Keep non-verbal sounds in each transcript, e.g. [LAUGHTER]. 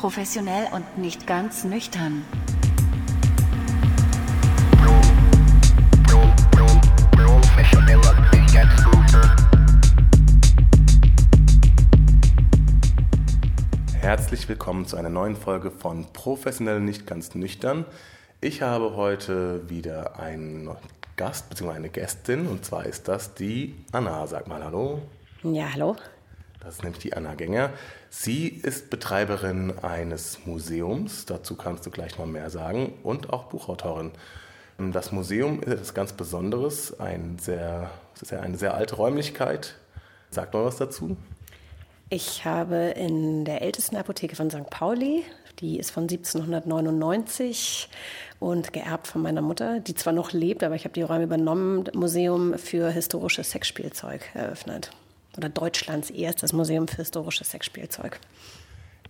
Professionell und nicht ganz nüchtern. Herzlich willkommen zu einer neuen Folge von Professionell nicht ganz nüchtern. Ich habe heute wieder einen Gast bzw. eine Gästin und zwar ist das die Anna. Sag mal Hallo. Ja, hallo. Das ist nämlich die Anna Gänger. Sie ist Betreiberin eines Museums, dazu kannst du gleich noch mehr sagen, und auch Buchautorin. Das Museum ist etwas ganz Besonderes, ein sehr, ist ja eine sehr alte Räumlichkeit. Sag mal was dazu. Ich habe in der ältesten Apotheke von St. Pauli, die ist von 1799 und geerbt von meiner Mutter, die zwar noch lebt, aber ich habe die Räume übernommen, Museum für historisches Sexspielzeug eröffnet oder Deutschlands erstes Museum für historisches Sexspielzeug.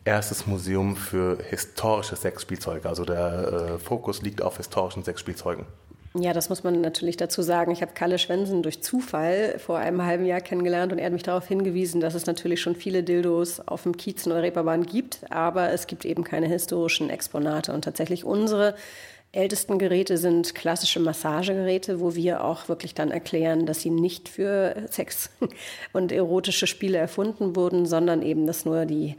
Erstes Museum für historisches Sexspielzeug, also der äh, Fokus liegt auf historischen Sexspielzeugen. Ja, das muss man natürlich dazu sagen. Ich habe Kalle Schwensen durch Zufall vor einem halben Jahr kennengelernt und er hat mich darauf hingewiesen, dass es natürlich schon viele Dildos auf dem Kiezen oder Reeperbahn gibt, aber es gibt eben keine historischen Exponate. Und tatsächlich unsere ältesten Geräte sind klassische Massagegeräte, wo wir auch wirklich dann erklären, dass sie nicht für Sex [LAUGHS] und erotische Spiele erfunden wurden, sondern eben, dass nur die,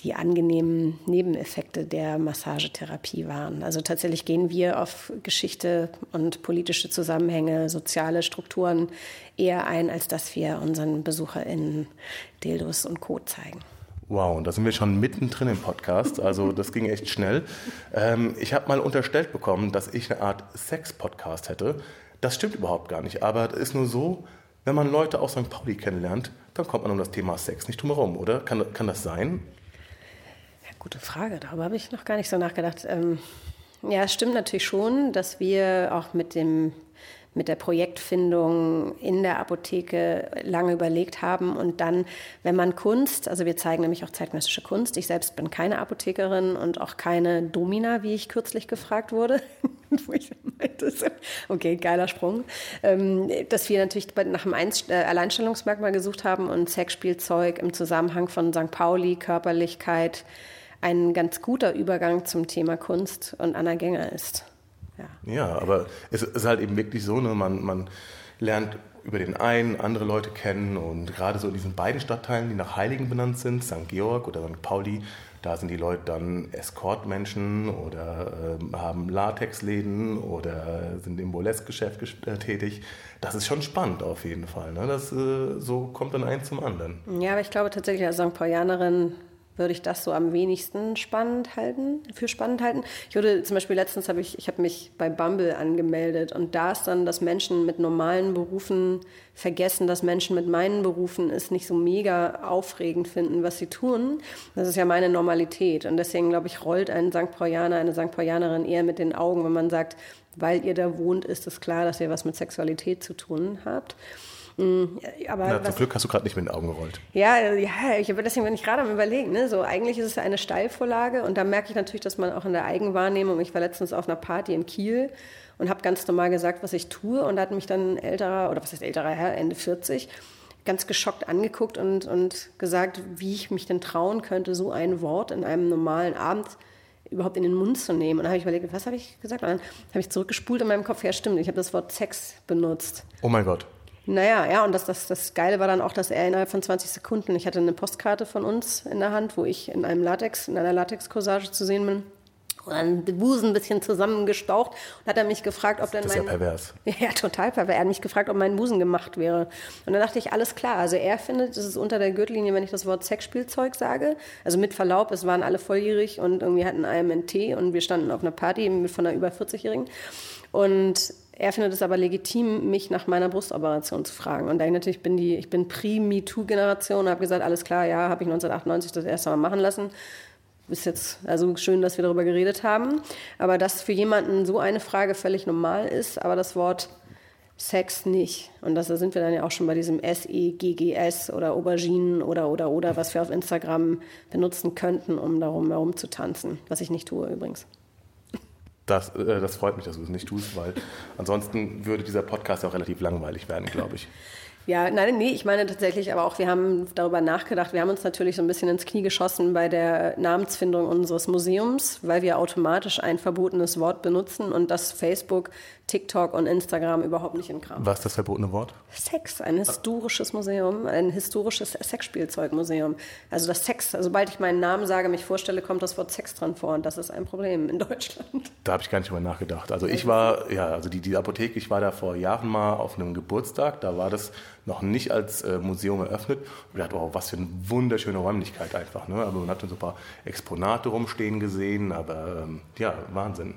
die angenehmen Nebeneffekte der Massagetherapie waren. Also tatsächlich gehen wir auf Geschichte und politische Zusammenhänge, soziale Strukturen eher ein, als dass wir unseren BesucherInnen Dildos und Co. zeigen. Wow, und da sind wir schon mittendrin im Podcast. Also das ging echt schnell. Ähm, ich habe mal unterstellt bekommen, dass ich eine Art Sex-Podcast hätte. Das stimmt überhaupt gar nicht. Aber es ist nur so, wenn man Leute aus St. Pauli kennenlernt, dann kommt man um das Thema Sex nicht drumherum, oder? Kann, kann das sein? Ja, gute Frage. Darüber habe ich noch gar nicht so nachgedacht. Ähm, ja, es stimmt natürlich schon, dass wir auch mit dem mit der Projektfindung in der Apotheke lange überlegt haben. Und dann, wenn man Kunst, also wir zeigen nämlich auch zeitgenössische Kunst, ich selbst bin keine Apothekerin und auch keine Domina, wie ich kürzlich gefragt wurde. [LAUGHS] okay, geiler Sprung. Ähm, dass wir natürlich nach einem äh, Alleinstellungsmerkmal gesucht haben und Sexspielzeug im Zusammenhang von St. Pauli, Körperlichkeit, ein ganz guter Übergang zum Thema Kunst und Anna Gänger ist. Ja, ja aber es ist halt eben wirklich so, ne, man, man lernt über den einen andere Leute kennen und gerade so in diesen beiden Stadtteilen, die nach Heiligen benannt sind, St. Georg oder St. Pauli, da sind die Leute dann Escortmenschen oder äh, haben Latexläden oder sind im Burlesque-Geschäft äh, tätig. Das ist schon spannend auf jeden Fall. Ne? Das, äh, so kommt dann eins zum anderen. Ja, aber ich glaube tatsächlich als St. Paulianerin würde ich das so am wenigsten spannend halten, für spannend halten. Ich wurde zum Beispiel letztens habe ich, ich habe mich bei Bumble angemeldet und da ist dann, dass Menschen mit normalen Berufen vergessen, dass Menschen mit meinen Berufen es nicht so mega aufregend finden, was sie tun. Das ist ja meine Normalität und deswegen glaube ich, rollt ein St. Paulianer, eine St. Paulianerin eher mit den Augen, wenn man sagt, weil ihr da wohnt, ist es klar, dass ihr was mit Sexualität zu tun habt. Mhm. Aber Na, zum Glück hast du gerade nicht mit den Augen gerollt. Ja, ja ich habe deswegen bin ich gerade am überlegen. Ne? So, eigentlich ist es eine Steilvorlage und da merke ich natürlich, dass man auch in der Eigenwahrnehmung, ich war letztens auf einer Party in Kiel und habe ganz normal gesagt, was ich tue und da hat mich dann ein älterer, oder was ist älterer Herr, Ende 40, ganz geschockt angeguckt und, und gesagt, wie ich mich denn trauen könnte, so ein Wort in einem normalen Abend überhaupt in den Mund zu nehmen. Und dann habe ich überlegt, was habe ich gesagt? Und dann habe ich zurückgespult in meinem Kopf, ja stimmt, ich habe das Wort Sex benutzt. Oh mein Gott. Naja, ja, und das, das, das Geile war dann auch, dass er innerhalb von 20 Sekunden, ich hatte eine Postkarte von uns in der Hand, wo ich in einem Latex, in einer Latex-Corsage zu sehen bin. Und dann den Busen ein bisschen zusammengestaucht und hat er mich gefragt, ob dann mein. Das ist ja pervers. [LAUGHS] Ja, total pervers. Er hat mich gefragt, ob mein Busen gemacht wäre. Und dann dachte ich, alles klar. Also er findet, es ist unter der Gürtellinie, wenn ich das Wort Sexspielzeug sage. Also mit Verlaub, es waren alle volljährig und irgendwie hatten AMNT und wir standen auf einer Party von einer über 40-Jährigen. Und er findet es aber legitim, mich nach meiner Brustoperation zu fragen. Und da ich natürlich bin die, ich bin Pre-MeToo-Generation und habe gesagt, alles klar, ja, habe ich 1998 das erste Mal machen lassen. Ist jetzt also schön, dass wir darüber geredet haben. Aber dass für jemanden so eine Frage völlig normal ist, aber das Wort Sex nicht. Und da sind wir dann ja auch schon bei diesem SEGGS oder Auberginen oder oder oder, was wir auf Instagram benutzen könnten, um darum herum zu tanzen. Was ich nicht tue übrigens. Das, äh, das freut mich, dass du es nicht tust, weil ansonsten würde dieser Podcast auch relativ langweilig werden, glaube ich. Ja, nein, nee, ich meine tatsächlich, aber auch wir haben darüber nachgedacht. Wir haben uns natürlich so ein bisschen ins Knie geschossen bei der Namensfindung unseres Museums, weil wir automatisch ein verbotenes Wort benutzen und das Facebook, TikTok und Instagram überhaupt nicht in Kram. Was ist das verbotene Wort? Sex, ein historisches Museum, ein historisches Sexspielzeugmuseum. Also das Sex, sobald ich meinen Namen sage, mich vorstelle, kommt das Wort Sex dran vor und das ist ein Problem in Deutschland. Da habe ich gar nicht drüber nachgedacht. Also ich war, ja, also die, die Apotheke, ich war da vor Jahren mal auf einem Geburtstag, da war das noch nicht als äh, Museum eröffnet. Und dachte, oh, was für eine wunderschöne Räumlichkeit einfach. Ne? Aber man hat so ein paar Exponate rumstehen gesehen, aber ähm, ja, Wahnsinn.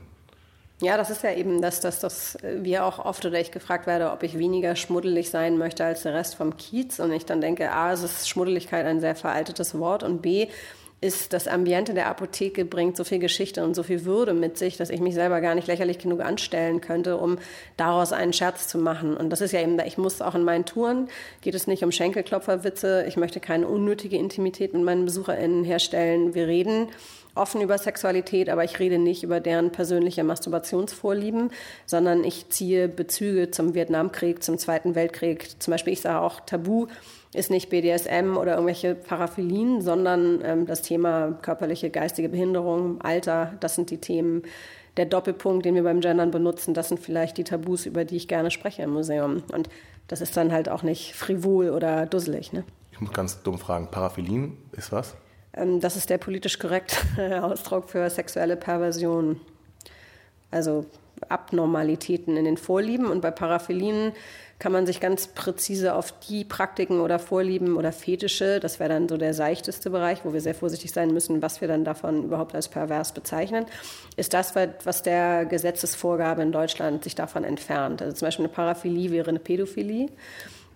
Ja, das ist ja eben das, dass das wir auch oft oder ich gefragt werde, ob ich weniger schmuddelig sein möchte als der Rest vom Kiez. Und ich dann denke, A, es ist Schmuddeligkeit ein sehr veraltetes Wort und B, ist das Ambiente der Apotheke bringt so viel Geschichte und so viel Würde mit sich, dass ich mich selber gar nicht lächerlich genug anstellen könnte, um daraus einen Scherz zu machen. Und das ist ja eben, ich muss auch in meinen Touren, geht es nicht um Schenkelklopferwitze, ich möchte keine unnötige Intimität mit meinen BesucherInnen herstellen. Wir reden offen über Sexualität, aber ich rede nicht über deren persönliche Masturbationsvorlieben, sondern ich ziehe Bezüge zum Vietnamkrieg, zum Zweiten Weltkrieg. Zum Beispiel, ich sage auch Tabu ist nicht BDSM oder irgendwelche Paraphilien, sondern ähm, das Thema körperliche, geistige Behinderung, Alter, das sind die Themen. Der Doppelpunkt, den wir beim Gendern benutzen, das sind vielleicht die Tabus, über die ich gerne spreche im Museum. Und das ist dann halt auch nicht frivol oder dusselig. Ne? Ich muss ganz dumm fragen, Paraphilien ist was? Ähm, das ist der politisch korrekte [LAUGHS] Ausdruck für sexuelle Perversion. Also Abnormalitäten in den Vorlieben. Und bei Paraphilien kann man sich ganz präzise auf die Praktiken oder Vorlieben oder Fetische, das wäre dann so der seichteste Bereich, wo wir sehr vorsichtig sein müssen, was wir dann davon überhaupt als pervers bezeichnen, ist das, was der Gesetzesvorgabe in Deutschland sich davon entfernt. Also zum Beispiel eine Paraphilie wäre eine Pädophilie,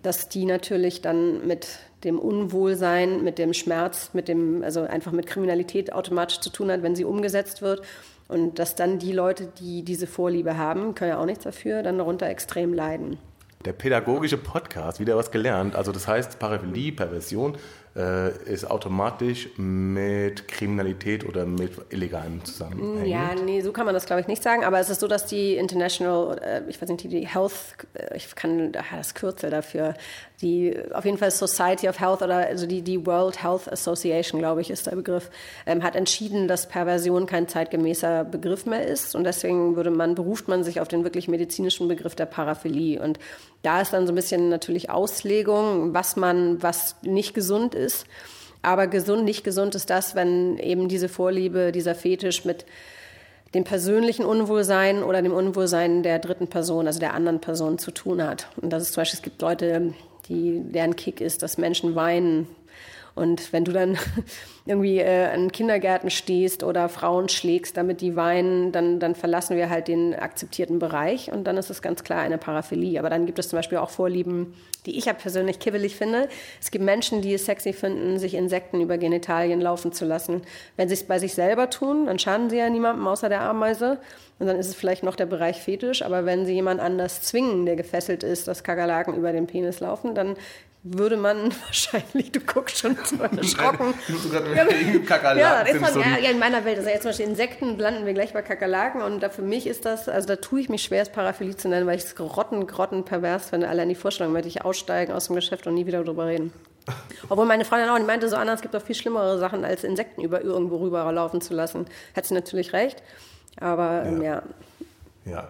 dass die natürlich dann mit dem Unwohlsein, mit dem Schmerz, mit dem, also einfach mit Kriminalität automatisch zu tun hat, wenn sie umgesetzt wird. Und dass dann die Leute, die diese Vorliebe haben, können ja auch nichts dafür, dann darunter extrem leiden der pädagogische Podcast, wieder was gelernt. Also das heißt, Paraphilie, Perversion ist automatisch mit Kriminalität oder mit Illegalem zusammenhängt. Ja, nee, so kann man das glaube ich nicht sagen. Aber es ist so, dass die International, äh, ich weiß nicht, die Health, äh, ich kann das Kürzel dafür, die auf jeden Fall Society of Health oder also die, die World Health Association, glaube ich, ist der Begriff, ähm, hat entschieden, dass Perversion kein zeitgemäßer Begriff mehr ist. Und deswegen würde man, beruft man sich auf den wirklich medizinischen Begriff der Paraphilie. Und da ist dann so ein bisschen natürlich Auslegung, was man, was nicht gesund ist ist. Aber gesund, nicht gesund ist das, wenn eben diese Vorliebe, dieser Fetisch mit dem persönlichen Unwohlsein oder dem Unwohlsein der dritten Person, also der anderen Person zu tun hat. Und das ist zum Beispiel, es gibt Leute, die, deren Kick ist, dass Menschen weinen, und wenn du dann [LAUGHS] irgendwie äh, an Kindergärten stehst oder Frauen schlägst, damit die weinen, dann, dann verlassen wir halt den akzeptierten Bereich und dann ist es ganz klar eine Paraphilie. Aber dann gibt es zum Beispiel auch Vorlieben, die ich ja persönlich kibbelig finde. Es gibt Menschen, die es sexy finden, sich Insekten über Genitalien laufen zu lassen. Wenn sie es bei sich selber tun, dann schaden sie ja niemandem außer der Ameise. Und dann ist es vielleicht noch der Bereich Fetisch. Aber wenn sie jemand anders zwingen, der gefesselt ist, dass Kakerlaken über den Penis laufen, dann würde man [LAUGHS] wahrscheinlich, du guckst schon erschrocken. [LAUGHS] ja, das ist von, ja, ja, in meiner Welt, also jetzt zum Beispiel Insekten landen wir gleich bei Kakerlaken und da für mich ist das, also da tue ich mich schwer, es Paraphilie zu nennen, weil ich es grotten, grotten pervers finde. Allein die Vorstellung, möchte ich aussteigen aus dem Geschäft und nie wieder darüber reden. [LAUGHS] Obwohl meine Freundin auch, die meinte so, Anna, es gibt doch viel schlimmere Sachen, als Insekten über irgendwo rüberlaufen zu lassen. Hat sie natürlich recht, aber ja. ja. Ja.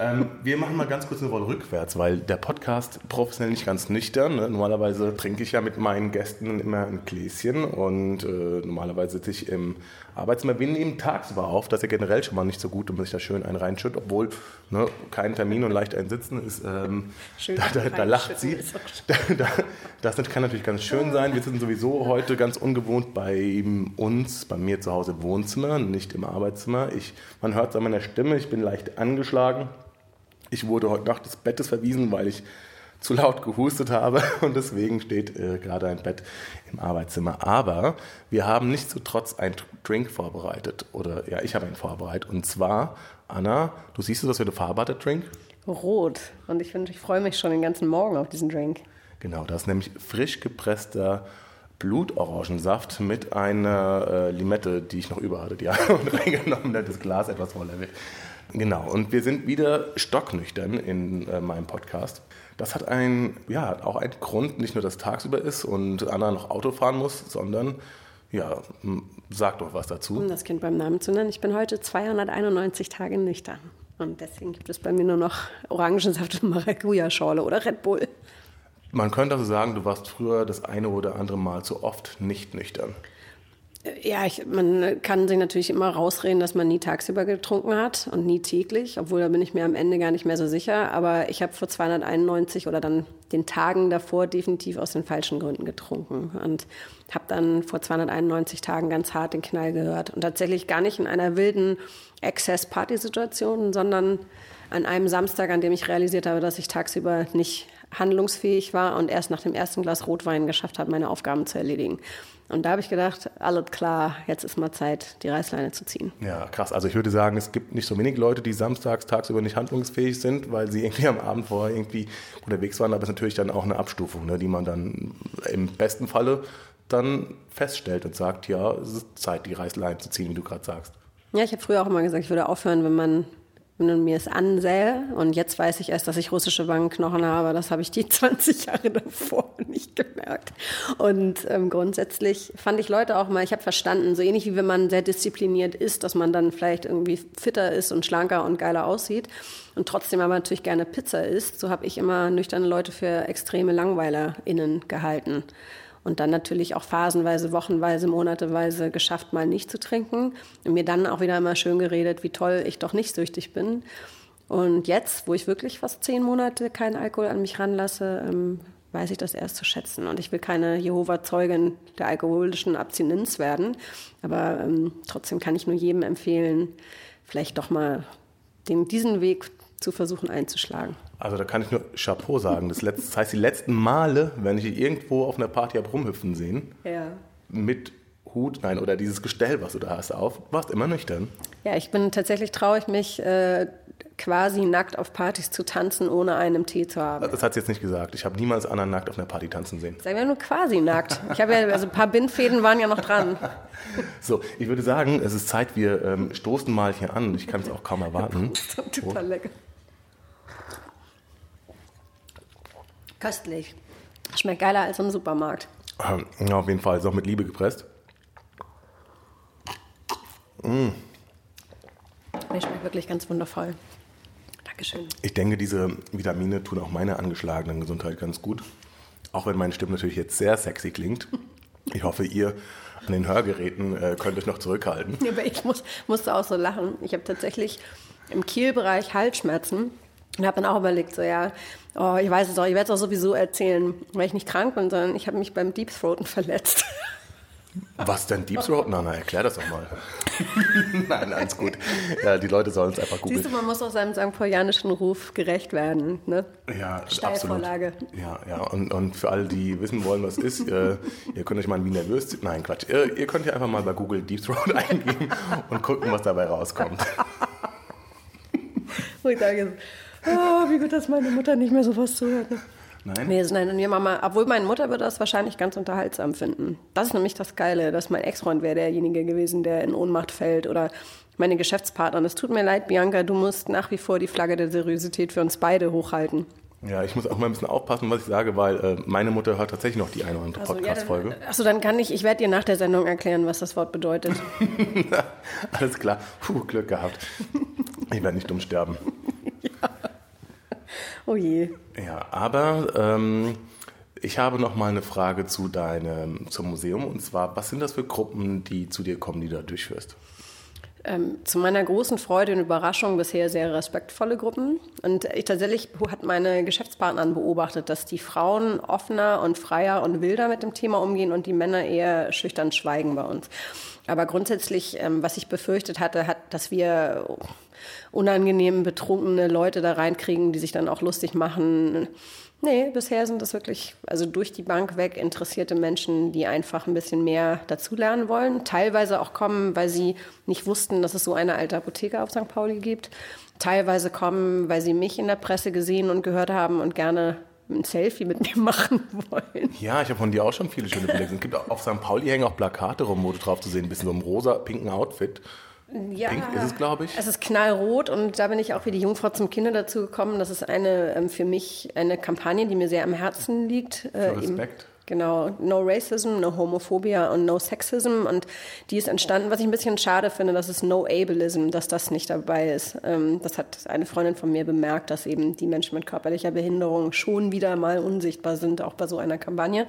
Ähm, wir machen mal ganz kurz eine Rolle rückwärts, weil der Podcast professionell nicht ganz nüchtern. Ne? Normalerweise trinke ich ja mit meinen Gästen immer ein Gläschen und äh, normalerweise sitze ich im Arbeitszimmer. Wir nehmen tagsüber auf, das ist ja generell schon mal nicht so gut, man sich da schön einen reinschüttet, obwohl ne, kein Termin und leicht ein Sitzen ist. Ähm, da, da, da lacht sie. [LAUGHS] Da, das kann natürlich ganz schön sein. Wir sind sowieso heute ganz ungewohnt bei uns, bei mir zu Hause im Wohnzimmer, nicht im Arbeitszimmer. Ich, man hört es an meiner Stimme, ich bin leicht angeschlagen. Ich wurde heute Nacht des Bettes verwiesen, weil ich zu laut gehustet habe [LAUGHS] und deswegen steht äh, gerade ein Bett im Arbeitszimmer. Aber wir haben nichtsdestotrotz einen Drink vorbereitet oder ja, ich habe einen vorbereitet und zwar Anna, du siehst, was für eine Farbe hat der Drink? Rot und ich finde, ich freue mich schon den ganzen Morgen auf diesen Drink. Genau, das ist nämlich frisch gepresster Blutorangensaft mit einer äh, Limette, die ich noch über hatte, die [LAUGHS] und reingenommen, damit das Glas etwas voller wird. Genau, und wir sind wieder stocknüchtern in äh, meinem Podcast. Das hat ein, ja, auch einen Grund, nicht nur, dass tagsüber ist und Anna noch Auto fahren muss, sondern, ja, sag doch was dazu. Um das Kind beim Namen zu nennen, ich bin heute 291 Tage nüchtern. Und deswegen gibt es bei mir nur noch Orangensaft und Maracuja-Schorle oder Red Bull. Man könnte also sagen, du warst früher das eine oder andere Mal zu oft nicht nüchtern. Ja, ich, man kann sich natürlich immer rausreden, dass man nie tagsüber getrunken hat und nie täglich, obwohl da bin ich mir am Ende gar nicht mehr so sicher. Aber ich habe vor 291 oder dann den Tagen davor definitiv aus den falschen Gründen getrunken und habe dann vor 291 Tagen ganz hart den Knall gehört. Und tatsächlich gar nicht in einer wilden Excess-Party-Situation, sondern an einem Samstag, an dem ich realisiert habe, dass ich tagsüber nicht handlungsfähig war und erst nach dem ersten Glas Rotwein geschafft habe, meine Aufgaben zu erledigen. Und da habe ich gedacht, alles klar, jetzt ist mal Zeit, die Reißleine zu ziehen. Ja, krass. Also ich würde sagen, es gibt nicht so wenig Leute, die samstags tagsüber nicht handlungsfähig sind, weil sie [LAUGHS] irgendwie am Abend vorher irgendwie unterwegs waren. Aber es ist natürlich dann auch eine Abstufung, ne, die man dann im besten Falle dann feststellt und sagt, ja, es ist Zeit, die Reißleine zu ziehen, wie du gerade sagst. Ja, ich habe früher auch immer gesagt, ich würde aufhören, wenn man man mir es ansähe. Und jetzt weiß ich erst, dass ich russische Wangenknochen habe. Das habe ich die [LAUGHS] 20 Jahre davor nicht gemerkt. Und ähm, grundsätzlich fand ich Leute auch mal, ich habe verstanden, so ähnlich wie wenn man sehr diszipliniert ist, dass man dann vielleicht irgendwie fitter ist und schlanker und geiler aussieht und trotzdem aber natürlich gerne Pizza isst. So habe ich immer nüchterne Leute für extreme LangweilerInnen gehalten und dann natürlich auch phasenweise, wochenweise, monateweise geschafft, mal nicht zu trinken. Und mir dann auch wieder immer schön geredet, wie toll ich doch nicht süchtig bin. Und jetzt, wo ich wirklich fast zehn Monate keinen Alkohol an mich ranlasse, ähm, weiß ich das erst zu schätzen. Und ich will keine Jehova-Zeugin der alkoholischen Abstinenz werden. Aber ähm, trotzdem kann ich nur jedem empfehlen, vielleicht doch mal den, diesen Weg zu versuchen einzuschlagen. Also da kann ich nur Chapeau sagen. Das, letzte, das heißt, die letzten Male, wenn ich irgendwo auf einer Party habe rumhüpfen sehen, ja. mit Hut, nein, oder dieses Gestell, was du da hast, auf, warst immer nüchtern. Ja, ich bin tatsächlich traue ich mich, äh, quasi nackt auf Partys zu tanzen, ohne einen Tee zu haben. Das hat sie jetzt nicht gesagt. Ich habe niemals anderen nackt auf einer Party tanzen sehen. Sagen wir nur quasi nackt. Ich habe ja, also ein paar Bindfäden waren ja noch dran. [LAUGHS] So, ich würde sagen, es ist Zeit, wir ähm, stoßen mal hier an. Ich kann es auch kaum erwarten. [LAUGHS] Total lecker. Köstlich. Schmeckt geiler als im Supermarkt. Ähm, ja, auf jeden Fall. Ist auch mit Liebe gepresst. Mm. Der schmeckt wirklich ganz wundervoll. Dankeschön. Ich denke, diese Vitamine tun auch meiner angeschlagenen Gesundheit ganz gut. Auch wenn meine Stimme natürlich jetzt sehr sexy klingt. Ich hoffe, ihr an den Hörgeräten äh, könnt euch noch zurückhalten. Ja, [LAUGHS] aber ich muss, musste auch so lachen. Ich habe tatsächlich im Kielbereich Halsschmerzen und habe dann auch überlegt, so ja, oh, ich weiß es auch, ich werde es auch sowieso erzählen, weil ich nicht krank bin, sondern ich habe mich beim Deep Throaten verletzt. [LAUGHS] Was denn Deep Throat? Na, na, erklär das doch mal. [LAUGHS] Nein, alles gut. Ja, die Leute sollen es einfach googeln. Siehst du, man muss auch seinem St. Paulianischen Ruf gerecht werden. Ne? Ja, absolut. Ja, ja. Und, und für alle, die wissen wollen, was ist, äh, ihr könnt euch mal Wiener Würstchen, nein, Quatsch, ihr, ihr könnt ja einfach mal bei Google Deep Throat [LAUGHS] eingeben und gucken, was dabei rauskommt. Ich sage, oh, wie gut, dass meine Mutter nicht mehr sowas zuhört. Ne? Nein? Nee, nein, und Mama, obwohl meine Mutter würde das wahrscheinlich ganz unterhaltsam finden. Das ist nämlich das Geile, dass mein Ex-Freund wäre derjenige gewesen, der in Ohnmacht fällt oder meine Geschäftspartnerin. Es tut mir leid, Bianca, du musst nach wie vor die Flagge der Seriosität für uns beide hochhalten. Ja, ich muss auch mal ein bisschen aufpassen, was ich sage, weil äh, meine Mutter hört tatsächlich noch die eine oder andere Also, ja, Podcast-Folge. dann, achso, dann kann ich, ich werde dir nach der Sendung erklären, was das Wort bedeutet. [LAUGHS] Alles klar. Puh, Glück gehabt. Ich werde nicht dumm sterben. Oh je. Ja, aber ähm, ich habe noch mal eine Frage zu deinem zum Museum und zwar, was sind das für Gruppen, die zu dir kommen, die du da durchführst? Ähm, zu meiner großen Freude und Überraschung bisher sehr respektvolle Gruppen. Und ich tatsächlich hat meine Geschäftspartnerin beobachtet, dass die Frauen offener und freier und wilder mit dem Thema umgehen und die Männer eher schüchtern schweigen bei uns. Aber grundsätzlich, ähm, was ich befürchtet hatte, hat, dass wir unangenehm betrunkene Leute da reinkriegen, die sich dann auch lustig machen. Nee, bisher sind das wirklich, also durch die Bank weg interessierte Menschen, die einfach ein bisschen mehr dazulernen wollen. Teilweise auch kommen, weil sie nicht wussten, dass es so eine alte Apotheke auf St. Pauli gibt. Teilweise kommen, weil sie mich in der Presse gesehen und gehört haben und gerne ein Selfie mit mir [LAUGHS] machen wollen. Ja, ich habe von dir auch schon viele schöne Bilder gesehen. Es gibt auf St. Pauli hängen auch Plakate rum, wo du drauf zu sehen bist, in so einem rosa, pinken Outfit. Ja, Pink ist es, glaube ich. Es ist knallrot und da bin ich auch wie die Jungfrau zum Kinder dazu gekommen. Das ist eine ähm, für mich eine Kampagne, die mir sehr am Herzen liegt. Für Respekt. Genau, No Racism, No Homophobia und No Sexism. Und die ist entstanden, was ich ein bisschen schade finde, dass es No Ableism, dass das nicht dabei ist. Ähm, das hat eine Freundin von mir bemerkt, dass eben die Menschen mit körperlicher Behinderung schon wieder mal unsichtbar sind, auch bei so einer Kampagne.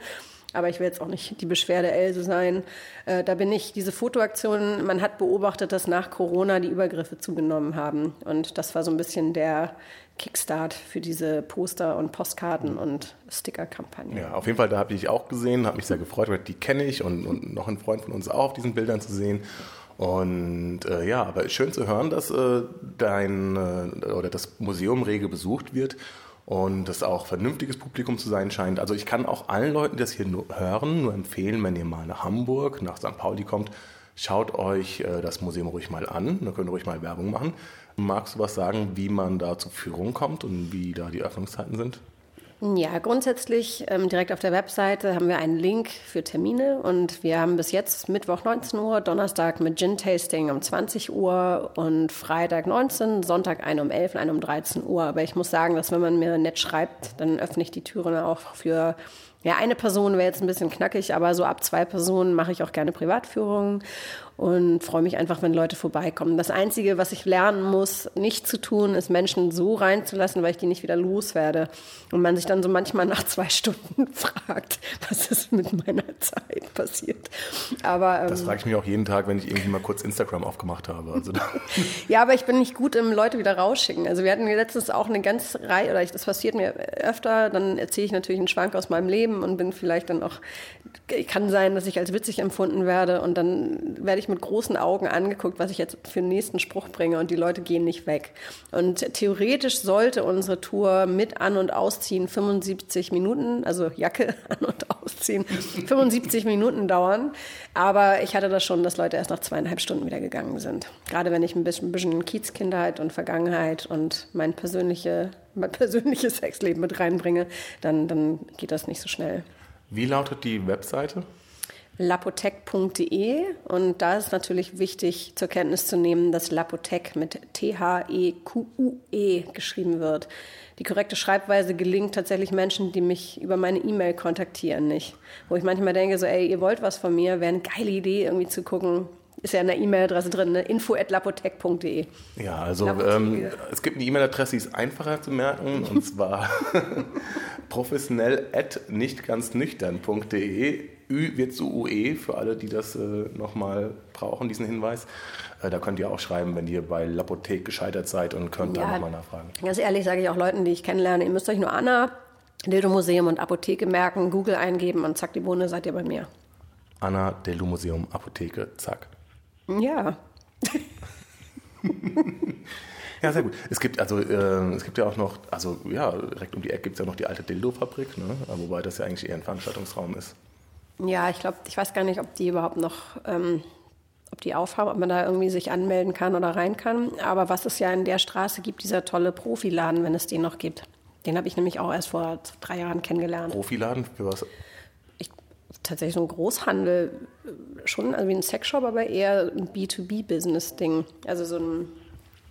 Aber ich will jetzt auch nicht die Beschwerde Else sein. Äh, da bin ich, diese Fotoaktion, man hat beobachtet, dass nach Corona die Übergriffe zugenommen haben. Und das war so ein bisschen der Kickstart für diese Poster und Postkarten und Sticker-Kampagne. Ja, auf jeden Fall, da habe ich auch gesehen, habe mich sehr gefreut, weil die kenne ich und, und noch ein Freund von uns auch auf diesen Bildern zu sehen. Und äh, ja, aber schön zu hören, dass äh, dein äh, oder das Museum rege besucht wird und das auch vernünftiges Publikum zu sein scheint. Also ich kann auch allen Leuten, die das hier nur hören, nur empfehlen, wenn ihr mal nach Hamburg, nach St. Pauli kommt, schaut euch äh, das Museum ruhig mal an. Da könnt ihr ruhig mal Werbung machen. Magst du was sagen, wie man da zur Führung kommt und wie da die Öffnungszeiten sind? Ja, grundsätzlich ähm, direkt auf der Webseite haben wir einen Link für Termine und wir haben bis jetzt Mittwoch 19 Uhr, Donnerstag mit Gin Tasting um 20 Uhr und Freitag 19, Sonntag ein um 11 und ein um 13 Uhr. Aber ich muss sagen, dass wenn man mir nett schreibt, dann öffne ich die Türen auch für ja, eine Person wäre jetzt ein bisschen knackig, aber so ab zwei Personen mache ich auch gerne Privatführungen und freue mich einfach, wenn Leute vorbeikommen. Das Einzige, was ich lernen muss, nicht zu tun, ist Menschen so reinzulassen, weil ich die nicht wieder loswerde. Und man sich dann so manchmal nach zwei Stunden [LAUGHS] fragt, was ist mit meiner Zeit passiert. Aber, ähm, das frage ich mich auch jeden Tag, wenn ich irgendwie mal kurz Instagram aufgemacht habe. Also [LAUGHS] [LAUGHS] ja, aber ich bin nicht gut im Leute wieder rausschicken. Also wir hatten letztens auch eine ganz Reihe, oder das passiert mir öfter, dann erzähle ich natürlich einen Schwank aus meinem Leben und bin vielleicht dann auch, kann sein, dass ich als witzig empfunden werde und dann werde ich mit großen Augen angeguckt, was ich jetzt für den nächsten Spruch bringe und die Leute gehen nicht weg. Und theoretisch sollte unsere Tour mit An- und Ausziehen 75 Minuten, also Jacke [LAUGHS] an- und ausziehen, 75 Minuten dauern. Aber ich hatte das schon, dass Leute erst nach zweieinhalb Stunden wieder gegangen sind. Gerade wenn ich ein bisschen, ein bisschen Kiezkindheit und Vergangenheit und mein, persönliche, mein persönliches [LAUGHS] Sexleben mit reinbringe, dann, dann geht das nicht so schnell. Wie lautet die Webseite? lapotec.de und da ist natürlich wichtig zur Kenntnis zu nehmen, dass Lapotec mit T-H-E-Q-U-E geschrieben wird. Die korrekte Schreibweise gelingt tatsächlich Menschen, die mich über meine E-Mail kontaktieren, nicht. Wo ich manchmal denke, so, ey, ihr wollt was von mir, wäre eine geile Idee, irgendwie zu gucken, ist ja in der E-Mail-Adresse drin, ne? info.lapotec.de. Ja, also ähm, es gibt eine E-Mail-Adresse, die ist einfacher zu merken, und [LAUGHS] zwar [LAUGHS] professionell at nicht ganz nüchtern.de. Ü wird zu UE für alle, die das äh, nochmal brauchen, diesen Hinweis. Äh, da könnt ihr auch schreiben, wenn ihr bei Lapothek gescheitert seid und könnt ja, da nochmal nachfragen. Ganz ehrlich sage ich auch Leuten, die ich kennenlerne, ihr müsst euch nur Anna, Dildo Museum und Apotheke merken, Google eingeben und zack, die Bohne seid ihr bei mir. Anna, Dildo Museum, Apotheke, zack. Ja. [LAUGHS] Ja, sehr gut. Es gibt also äh, es gibt ja auch noch, also ja, direkt um die Ecke gibt es ja noch die alte Dildo-Fabrik, ne? wobei das ja eigentlich eher ein Veranstaltungsraum ist. Ja, ich glaube, ich weiß gar nicht, ob die überhaupt noch, ähm, ob die aufhaben, ob man da irgendwie sich anmelden kann oder rein kann. Aber was es ja in der Straße gibt, dieser tolle Profiladen, wenn es den noch gibt. Den habe ich nämlich auch erst vor drei Jahren kennengelernt. Profiladen für was? Ich, tatsächlich so ein Großhandel, schon also wie ein Sexshop, aber eher ein B2B-Business-Ding. Also so ein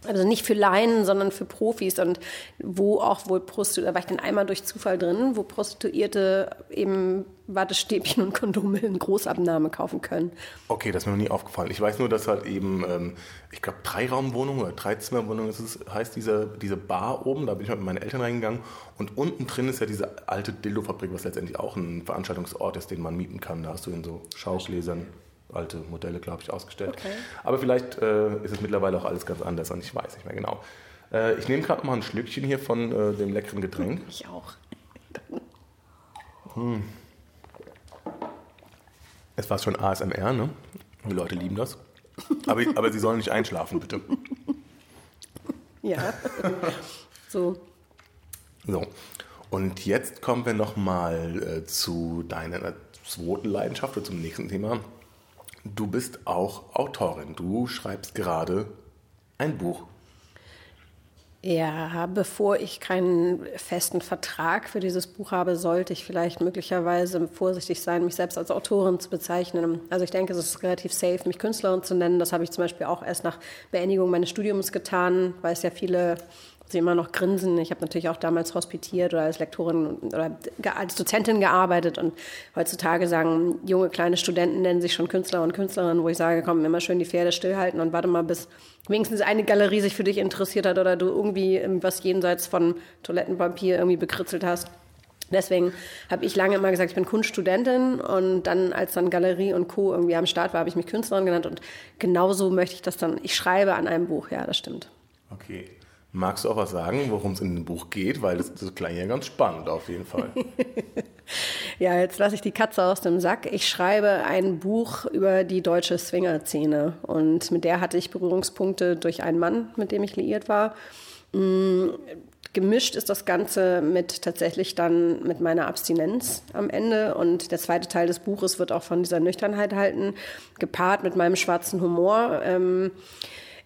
also nicht für Laien, sondern für Profis und wo auch wohl Prostituierte, da war ich dann einmal durch Zufall drin, wo Prostituierte eben Wattestäbchen und Kondome in Großabnahme kaufen können. Okay, das ist mir noch nie aufgefallen. Ich weiß nur, dass halt eben, ähm, ich glaube, Dreiraumwohnung oder Dreizimmerwohnung ist es, heißt diese, diese Bar oben, da bin ich mal mit meinen Eltern reingegangen und unten drin ist ja diese alte Dildo-Fabrik, was letztendlich auch ein Veranstaltungsort ist, den man mieten kann. Da hast du in so Schaugläsern alte Modelle, glaube ich, ausgestellt. Okay. Aber vielleicht äh, ist es mittlerweile auch alles ganz anders und ich weiß nicht mehr genau. Äh, ich nehme gerade mal ein Schlückchen hier von äh, dem leckeren Getränk. Ich auch. Hm. Es war schon ASMR, ne? Die Leute lieben das. Aber, aber sie sollen nicht einschlafen, bitte. Ja. so. So. Und jetzt kommen wir nochmal äh, zu deiner zweiten Leidenschaft oder zum nächsten Thema. Du bist auch Autorin. Du schreibst gerade ein Buch. Ja, bevor ich keinen festen Vertrag für dieses Buch habe, sollte ich vielleicht möglicherweise vorsichtig sein, mich selbst als Autorin zu bezeichnen. Also ich denke, es ist relativ safe, mich Künstlerin zu nennen. Das habe ich zum Beispiel auch erst nach Beendigung meines Studiums getan, weil es ja viele sie immer noch grinsen. Ich habe natürlich auch damals hospitiert oder als Lektorin oder als Dozentin gearbeitet und heutzutage sagen junge kleine Studenten nennen sich schon Künstler und Künstlerinnen, wo ich sage, komm, immer schön die Pferde stillhalten und warte mal, bis wenigstens eine Galerie sich für dich interessiert hat oder du irgendwie was jenseits von Toilettenpapier irgendwie bekritzelt hast. Deswegen habe ich lange immer gesagt, ich bin Kunststudentin und dann, als dann Galerie und Co. irgendwie am Start war, habe ich mich Künstlerin genannt und genauso möchte ich das dann. Ich schreibe an einem Buch, ja, das stimmt. Okay. Magst du auch was sagen, worum es in dem Buch geht? Weil das, das klang ja ganz spannend auf jeden Fall. [LAUGHS] ja, jetzt lasse ich die Katze aus dem Sack. Ich schreibe ein Buch über die deutsche Swinger-Szene. Und mit der hatte ich Berührungspunkte durch einen Mann, mit dem ich liiert war. Mm, gemischt ist das Ganze mit tatsächlich dann mit meiner Abstinenz am Ende. Und der zweite Teil des Buches wird auch von dieser Nüchternheit halten, gepaart mit meinem schwarzen Humor. Ähm,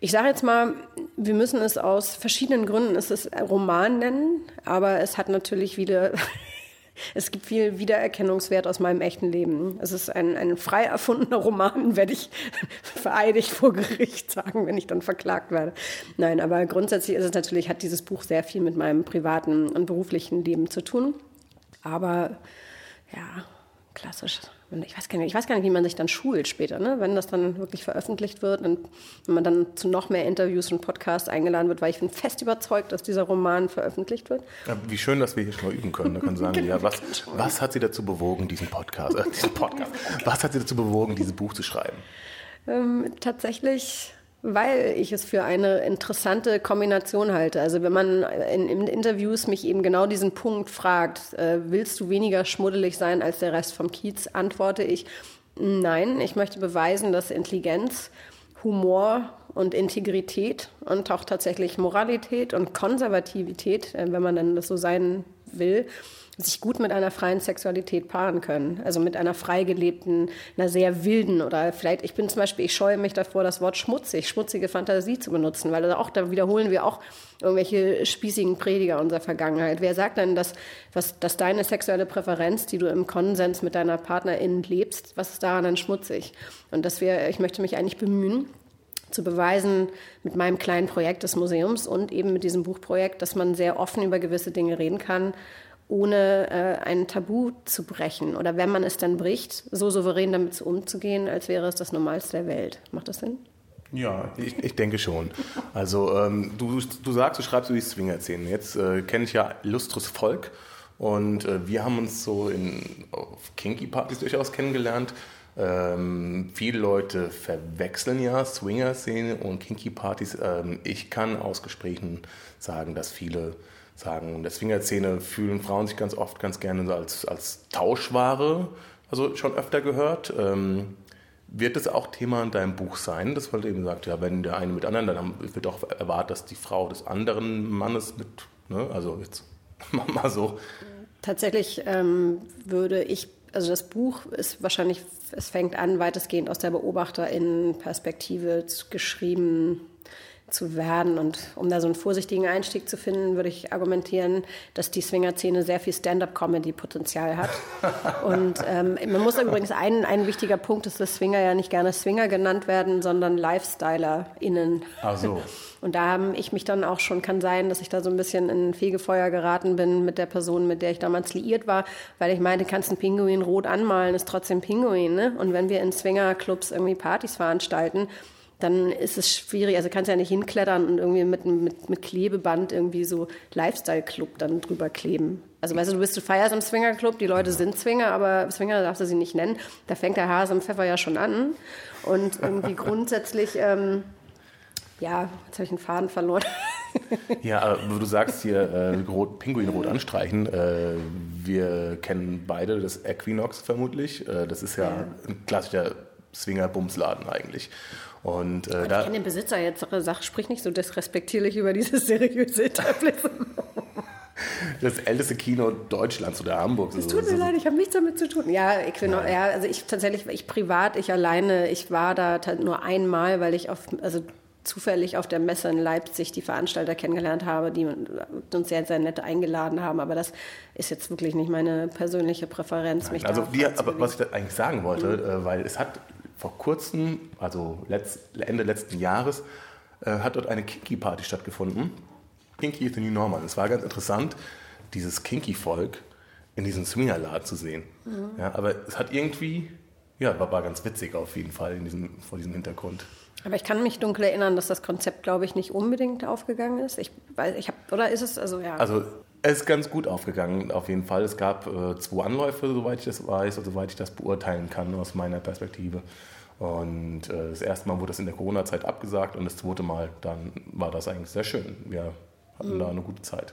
ich sage jetzt mal, wir müssen es aus verschiedenen Gründen, es ist Roman nennen, aber es hat natürlich wieder, [LAUGHS] es gibt viel Wiedererkennungswert aus meinem echten Leben. Es ist ein, ein frei erfundener Roman, [LAUGHS] werde ich [LAUGHS] vereidigt vor Gericht sagen, wenn ich dann verklagt werde. Nein, aber grundsätzlich ist es natürlich, hat dieses Buch sehr viel mit meinem privaten und beruflichen Leben zu tun. Aber ja, klassisch ich weiß, gar nicht, ich weiß gar nicht, wie man sich dann schult später, ne? wenn das dann wirklich veröffentlicht wird und wenn man dann zu noch mehr Interviews und Podcasts eingeladen wird, weil ich bin fest überzeugt, dass dieser Roman veröffentlicht wird. Ja, wie schön, dass wir hier schon mal üben können. Da kann sagen, genau, [LAUGHS] ja, was, was hat Sie dazu bewogen, diesen Podcast, äh, diesen Podcast, was hat Sie dazu bewogen, dieses Buch zu schreiben? Ähm, tatsächlich weil ich es für eine interessante Kombination halte. Also wenn man in, in Interviews mich eben genau diesen Punkt fragt, äh, willst du weniger schmuddelig sein als der Rest vom Kiez, antworte ich, nein, ich möchte beweisen, dass Intelligenz, Humor und Integrität und auch tatsächlich Moralität und Konservativität, äh, wenn man dann das so sein will, sich gut mit einer freien Sexualität paaren können. Also mit einer frei gelebten, einer sehr wilden oder vielleicht, ich bin zum Beispiel, ich scheue mich davor, das Wort schmutzig, schmutzige Fantasie zu benutzen, weil auch da wiederholen wir auch irgendwelche spießigen Prediger unserer Vergangenheit. Wer sagt denn, dass, was, dass deine sexuelle Präferenz, die du im Konsens mit deiner Partnerin lebst, was ist daran dann schmutzig? Und dass wir, ich möchte mich eigentlich bemühen, zu beweisen mit meinem kleinen Projekt des Museums und eben mit diesem Buchprojekt, dass man sehr offen über gewisse Dinge reden kann ohne äh, ein Tabu zu brechen oder wenn man es dann bricht, so souverän damit umzugehen, als wäre es das Normalste der Welt. Macht das Sinn? Ja, ich, ich denke schon. Also ähm, du, du sagst, du schreibst über die Swinger-Szene. Jetzt äh, kenne ich ja illustres Volk und äh, wir haben uns so in, auf Kinky-Partys durchaus kennengelernt. Ähm, viele Leute verwechseln ja Swinger-Szene und Kinky-Partys. Ähm, ich kann aus Gesprächen sagen, dass viele sagen. In der Swingerszene fühlen Frauen sich ganz oft ganz gerne als, als Tauschware, also schon öfter gehört. Ähm, wird es auch Thema in deinem Buch sein, dass man eben sagt, ja, wenn der eine mit anderen, dann wird auch erwartet, dass die Frau des anderen Mannes mit, ne, also jetzt [LAUGHS] mal so. Tatsächlich ähm, würde ich, also das Buch ist wahrscheinlich, es fängt an weitestgehend aus der Beobachterinnenperspektive geschrieben zu werden. Und um da so einen vorsichtigen Einstieg zu finden, würde ich argumentieren, dass die Swinger-Szene sehr viel Stand-up-Comedy-Potenzial hat. [LAUGHS] Und ähm, man muss übrigens ein, ein wichtiger Punkt ist, dass Swinger ja nicht gerne Swinger genannt werden, sondern LifestylerInnen. Ach so. [LAUGHS] Und da habe ich mich dann auch schon, kann sein, dass ich da so ein bisschen in Fegefeuer geraten bin mit der Person, mit der ich damals liiert war, weil ich meinte, kannst einen Pinguin rot anmalen, ist trotzdem Pinguin. Ne? Und wenn wir in Swinger-Clubs irgendwie Partys veranstalten, dann ist es schwierig. Also kannst ja nicht hinklettern und irgendwie mit, mit, mit Klebeband irgendwie so Lifestyle-Club dann drüber kleben. Also weißt du, du bist, du feierst im Swinger-Club, die Leute sind Swinger, aber Swinger darfst du sie nicht nennen. Da fängt der Hase im Pfeffer ja schon an. Und irgendwie [LAUGHS] grundsätzlich, ähm, ja, jetzt habe ich einen Faden verloren. [LAUGHS] ja, aber du sagst hier äh, rot, Pinguinrot anstreichen. Äh, wir kennen beide das Equinox vermutlich. Äh, das ist ja, ja. ein klassischer Swinger-Bumsladen eigentlich. Und, äh, ich kenne den Besitzer jetzt, sag, sprich nicht so disrespektierlich über dieses [LAUGHS] seriöse Etablissement. Das älteste Kino Deutschlands oder Hamburgs. Es tut mir leid, ich habe nichts damit zu tun. Ja, ich bin noch, ja, also ich tatsächlich, ich privat, ich alleine, ich war da nur einmal, weil ich auf, also zufällig auf der Messe in Leipzig die Veranstalter kennengelernt habe, die uns sehr, sehr nett eingeladen haben. Aber das ist jetzt wirklich nicht meine persönliche Präferenz. Nein, also die, aber was ich da eigentlich sagen wollte, mhm. weil es hat vor kurzem, also letzt, Ende letzten Jahres, äh, hat dort eine Kinky-Party stattgefunden. Kinky is the New Normal. Es war ganz interessant, dieses Kinky-Volk in diesem Swingerladen zu sehen. Mhm. Ja, aber es hat irgendwie, ja, war, war ganz witzig auf jeden Fall in diesem, vor diesem Hintergrund. Aber ich kann mich dunkel erinnern, dass das Konzept, glaube ich, nicht unbedingt aufgegangen ist. Ich weiß, ich habe, oder ist es, also ja. Also es ist ganz gut aufgegangen, auf jeden Fall. Es gab äh, zwei Anläufe, soweit ich das weiß, oder soweit ich das beurteilen kann aus meiner Perspektive. Und äh, das erste Mal wurde das in der Corona-Zeit abgesagt und das zweite Mal dann war das eigentlich sehr schön. Wir hatten mhm. da eine gute Zeit.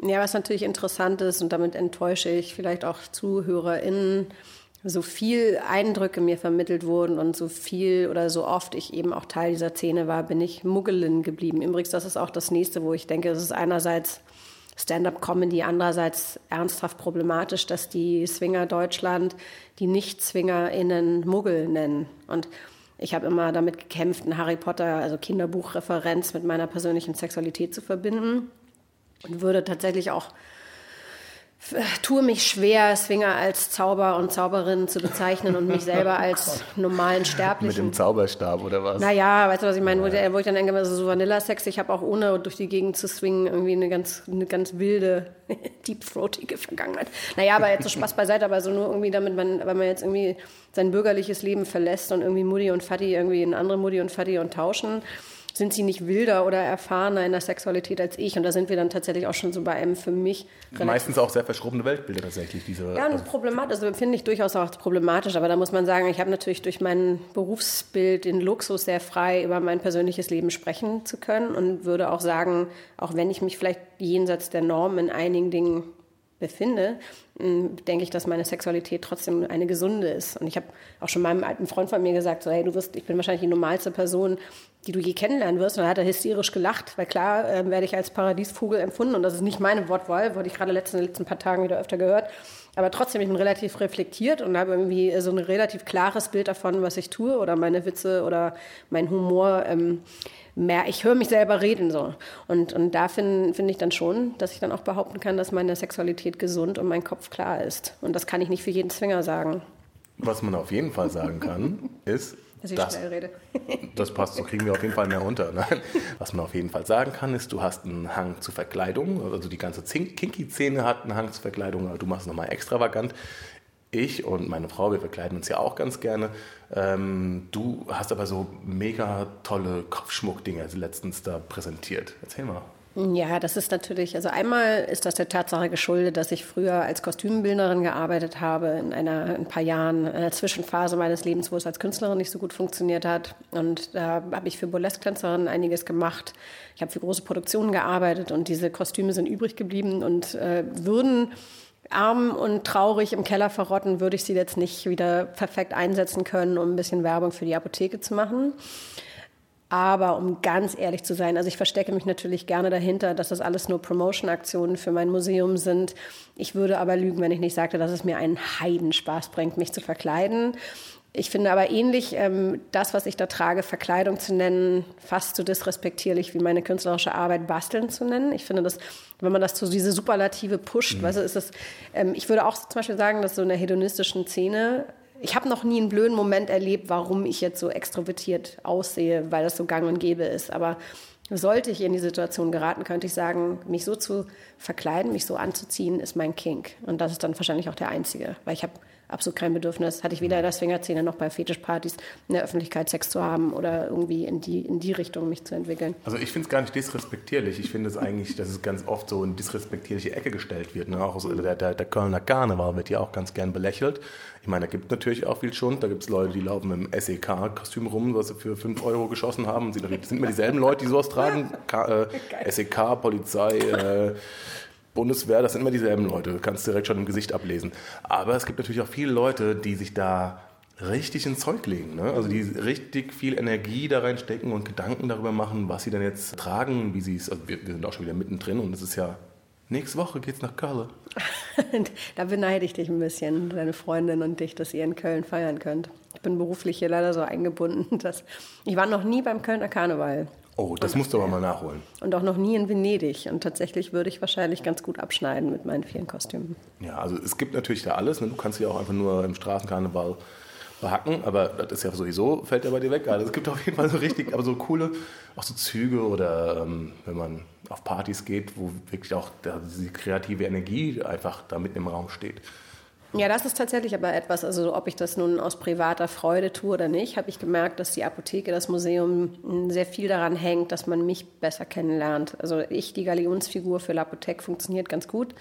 Ja, was natürlich interessant ist und damit enttäusche ich vielleicht auch ZuhörerInnen, so viel Eindrücke mir vermittelt wurden und so viel oder so oft ich eben auch Teil dieser Szene war, bin ich Muggelin geblieben. Übrigens, das ist auch das nächste, wo ich denke, es ist einerseits Stand-up-Comedy, andererseits ernsthaft problematisch, dass die Swinger Deutschland die Nicht-SwingerInnen Muggel nennen. Und ich habe immer damit gekämpft, ein Harry Potter, also Kinderbuchreferenz mit meiner persönlichen Sexualität zu verbinden und würde tatsächlich auch tue mich schwer, Swinger als Zauber und Zauberin zu bezeichnen und mich selber [LAUGHS] als normalen Sterblichen. Mit dem Zauberstab oder was? Naja, weißt du, was ich meine? Ja. Wo, ich dann denke, also so Vanilla-Sex, ich habe auch ohne durch die Gegend zu swingen irgendwie eine ganz, eine ganz wilde, [LAUGHS] deep-throatige Vergangenheit. Naja, aber jetzt so Spaß beiseite, aber so nur irgendwie damit man, weil man jetzt irgendwie sein bürgerliches Leben verlässt und irgendwie Mutti und Fatti irgendwie in andere Mutti und Fatti und tauschen sind sie nicht wilder oder erfahrener in der Sexualität als ich. Und da sind wir dann tatsächlich auch schon so bei einem für mich. Meistens auch sehr verschrobene Weltbilder tatsächlich. Diese, ja, und also problematisch, also finde ich durchaus auch problematisch. Aber da muss man sagen, ich habe natürlich durch mein Berufsbild den Luxus, sehr frei über mein persönliches Leben sprechen zu können und würde auch sagen, auch wenn ich mich vielleicht jenseits der Norm in einigen Dingen befinde, denke ich, dass meine Sexualität trotzdem eine gesunde ist. Und ich habe auch schon meinem alten Freund von mir gesagt, so, hey, du wirst, ich bin wahrscheinlich die normalste Person, die du je kennenlernen wirst. Und dann hat er hysterisch gelacht, weil klar äh, werde ich als Paradiesvogel empfunden. Und das ist nicht meine Wortwahl, wurde ich gerade in den letzten paar Tagen wieder öfter gehört. Aber trotzdem, ich bin relativ reflektiert und habe irgendwie so ein relativ klares Bild davon, was ich tue oder meine Witze oder mein Humor. Ähm, mehr, ich höre mich selber reden so. Und, und da finde find ich dann schon, dass ich dann auch behaupten kann, dass meine Sexualität gesund und mein Kopf klar ist. Und das kann ich nicht für jeden Zwinger sagen. Was man auf jeden Fall sagen kann, [LAUGHS] ist, dass ich das, schnell rede. [LAUGHS] das passt, so kriegen wir auf jeden Fall mehr unter. Nein. Was man auf jeden Fall sagen kann, ist, du hast einen Hang zu Verkleidung. Also die ganze Kinky-Szene hat einen Hang zu Verkleidung, aber du machst es nochmal extravagant ich und meine Frau, wir verkleiden uns ja auch ganz gerne. Ähm, du hast aber so mega tolle Kopfschmuckdinger letztens da präsentiert. Erzähl mal. Ja, das ist natürlich, also einmal ist das der Tatsache geschuldet, dass ich früher als Kostümbildnerin gearbeitet habe, in einer, in ein paar Jahren, in einer Zwischenphase meines Lebens, wo es als Künstlerin nicht so gut funktioniert hat. Und da habe ich für Burlesque-Tänzerinnen einiges gemacht. Ich habe für große Produktionen gearbeitet und diese Kostüme sind übrig geblieben und äh, würden arm und traurig im Keller verrotten, würde ich sie jetzt nicht wieder perfekt einsetzen können, um ein bisschen Werbung für die Apotheke zu machen. Aber um ganz ehrlich zu sein, also ich verstecke mich natürlich gerne dahinter, dass das alles nur Promotion-Aktionen für mein Museum sind. Ich würde aber lügen, wenn ich nicht sagte, dass es mir einen Heidenspaß bringt, mich zu verkleiden. Ich finde aber ähnlich, ähm, das, was ich da trage, Verkleidung zu nennen, fast so disrespektierlich wie meine künstlerische Arbeit Basteln zu nennen. Ich finde das, wenn man das zu diese Superlative pusht, mhm. weißt du, ist das, ähm, ich würde auch zum Beispiel sagen, dass so in der hedonistischen Szene, ich habe noch nie einen blöden Moment erlebt, warum ich jetzt so extrovertiert aussehe, weil das so gang und gäbe ist. Aber sollte ich in die Situation geraten, könnte ich sagen, mich so zu verkleiden, mich so anzuziehen, ist mein Kink. Und das ist dann wahrscheinlich auch der einzige, weil ich habe absolut kein Bedürfnis. Hatte ich weder in der Swingerszene noch bei Fetischpartys in der Öffentlichkeit Sex zu haben oder irgendwie in die, in die Richtung mich zu entwickeln. Also ich finde es gar nicht disrespektierlich. Ich finde es eigentlich, dass es ganz oft so in disrespektierliche Ecke gestellt wird. Ne? Auch so der, der, der Kölner Karneval wird ja auch ganz gern belächelt. Ich meine, da gibt es natürlich auch viel schon. Da gibt es Leute, die laufen im SEK-Kostüm rum, was sie für 5 Euro geschossen haben. Das sind immer dieselben Leute, die sowas tragen. [LAUGHS] K äh, SEK, Polizei, äh, Bundeswehr, das sind immer dieselben Leute, kannst direkt schon im Gesicht ablesen. Aber es gibt natürlich auch viele Leute, die sich da richtig ins Zeug legen. Ne? Also die richtig viel Energie da reinstecken und Gedanken darüber machen, was sie dann jetzt tragen, wie sie es, also wir, wir sind auch schon wieder mittendrin und es ist ja Nächste Woche geht's nach Köln. [LAUGHS] da beneide ich dich ein bisschen, deine Freundin und dich, dass ihr in Köln feiern könnt. Ich bin beruflich hier leider so eingebunden, [LAUGHS] dass ich war noch nie beim Kölner Karneval. Oh, das musst du aber mal nachholen. Und auch noch nie in Venedig. Und tatsächlich würde ich wahrscheinlich ganz gut abschneiden mit meinen vielen Kostümen. Ja, also es gibt natürlich da alles. Ne? Du kannst ja auch einfach nur im Straßenkarneval behacken, aber das ist ja sowieso, fällt ja bei dir weg. Also es gibt auf jeden Fall so richtig, aber so coole, auch so Züge oder ähm, wenn man auf Partys geht, wo wirklich auch diese kreative Energie einfach da mitten im Raum steht. Ja, das ist tatsächlich aber etwas, also ob ich das nun aus privater Freude tue oder nicht, habe ich gemerkt, dass die Apotheke, das Museum sehr viel daran hängt, dass man mich besser kennenlernt. Also ich, die Galionsfigur für L'Apotheke funktioniert ganz gut.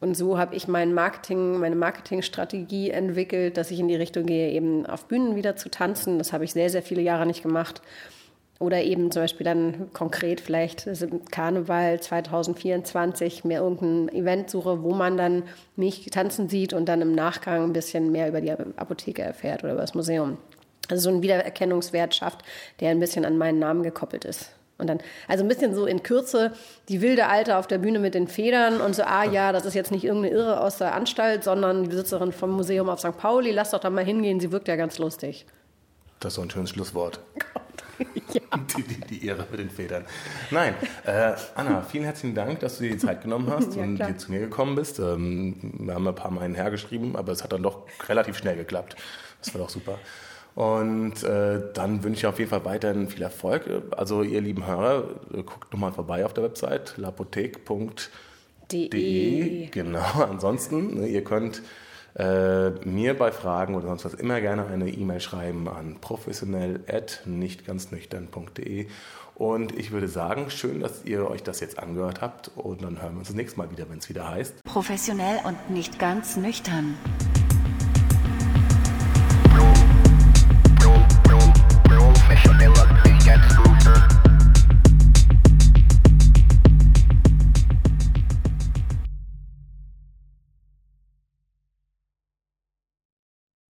Und so habe ich mein Marketing, meine Marketingstrategie entwickelt, dass ich in die Richtung gehe, eben auf Bühnen wieder zu tanzen. Das habe ich sehr, sehr viele Jahre nicht gemacht. Oder eben zum Beispiel dann konkret vielleicht Karneval 2024 mir irgendein Event suche, wo man dann mich tanzen sieht und dann im Nachgang ein bisschen mehr über die Apotheke erfährt oder über das Museum. Also so einen Wiedererkennungswert schafft, der ein bisschen an meinen Namen gekoppelt ist. Und dann, also ein bisschen so in Kürze, die wilde Alte auf der Bühne mit den Federn und so, ah ja, das ist jetzt nicht irgendeine Irre aus der Anstalt, sondern die Besitzerin vom Museum auf St. Pauli, lass doch da mal hingehen, sie wirkt ja ganz lustig. Das ist so ein schönes Schlusswort. [LAUGHS] ja. die, die, die Ehre mit den Federn. Nein, äh, Anna, vielen herzlichen Dank, dass du dir die Zeit genommen hast [LAUGHS] ja, und hier zu mir gekommen bist. Ähm, wir haben ein paar Mal hergeschrieben, aber es hat dann doch relativ schnell geklappt. Das war doch super. Und äh, dann wünsche ich auf jeden Fall weiterhin viel Erfolg. Also ihr lieben Hörer, guckt nochmal vorbei auf der Website lapothek.de. Genau, ansonsten, ne, ihr könnt äh, mir bei Fragen oder sonst was immer gerne eine E-Mail schreiben an professionell.nichtganznüchtern.de. Und ich würde sagen, schön, dass ihr euch das jetzt angehört habt. Und dann hören wir uns das nächste Mal wieder, wenn es wieder heißt. Professionell und nicht ganz nüchtern. Professionell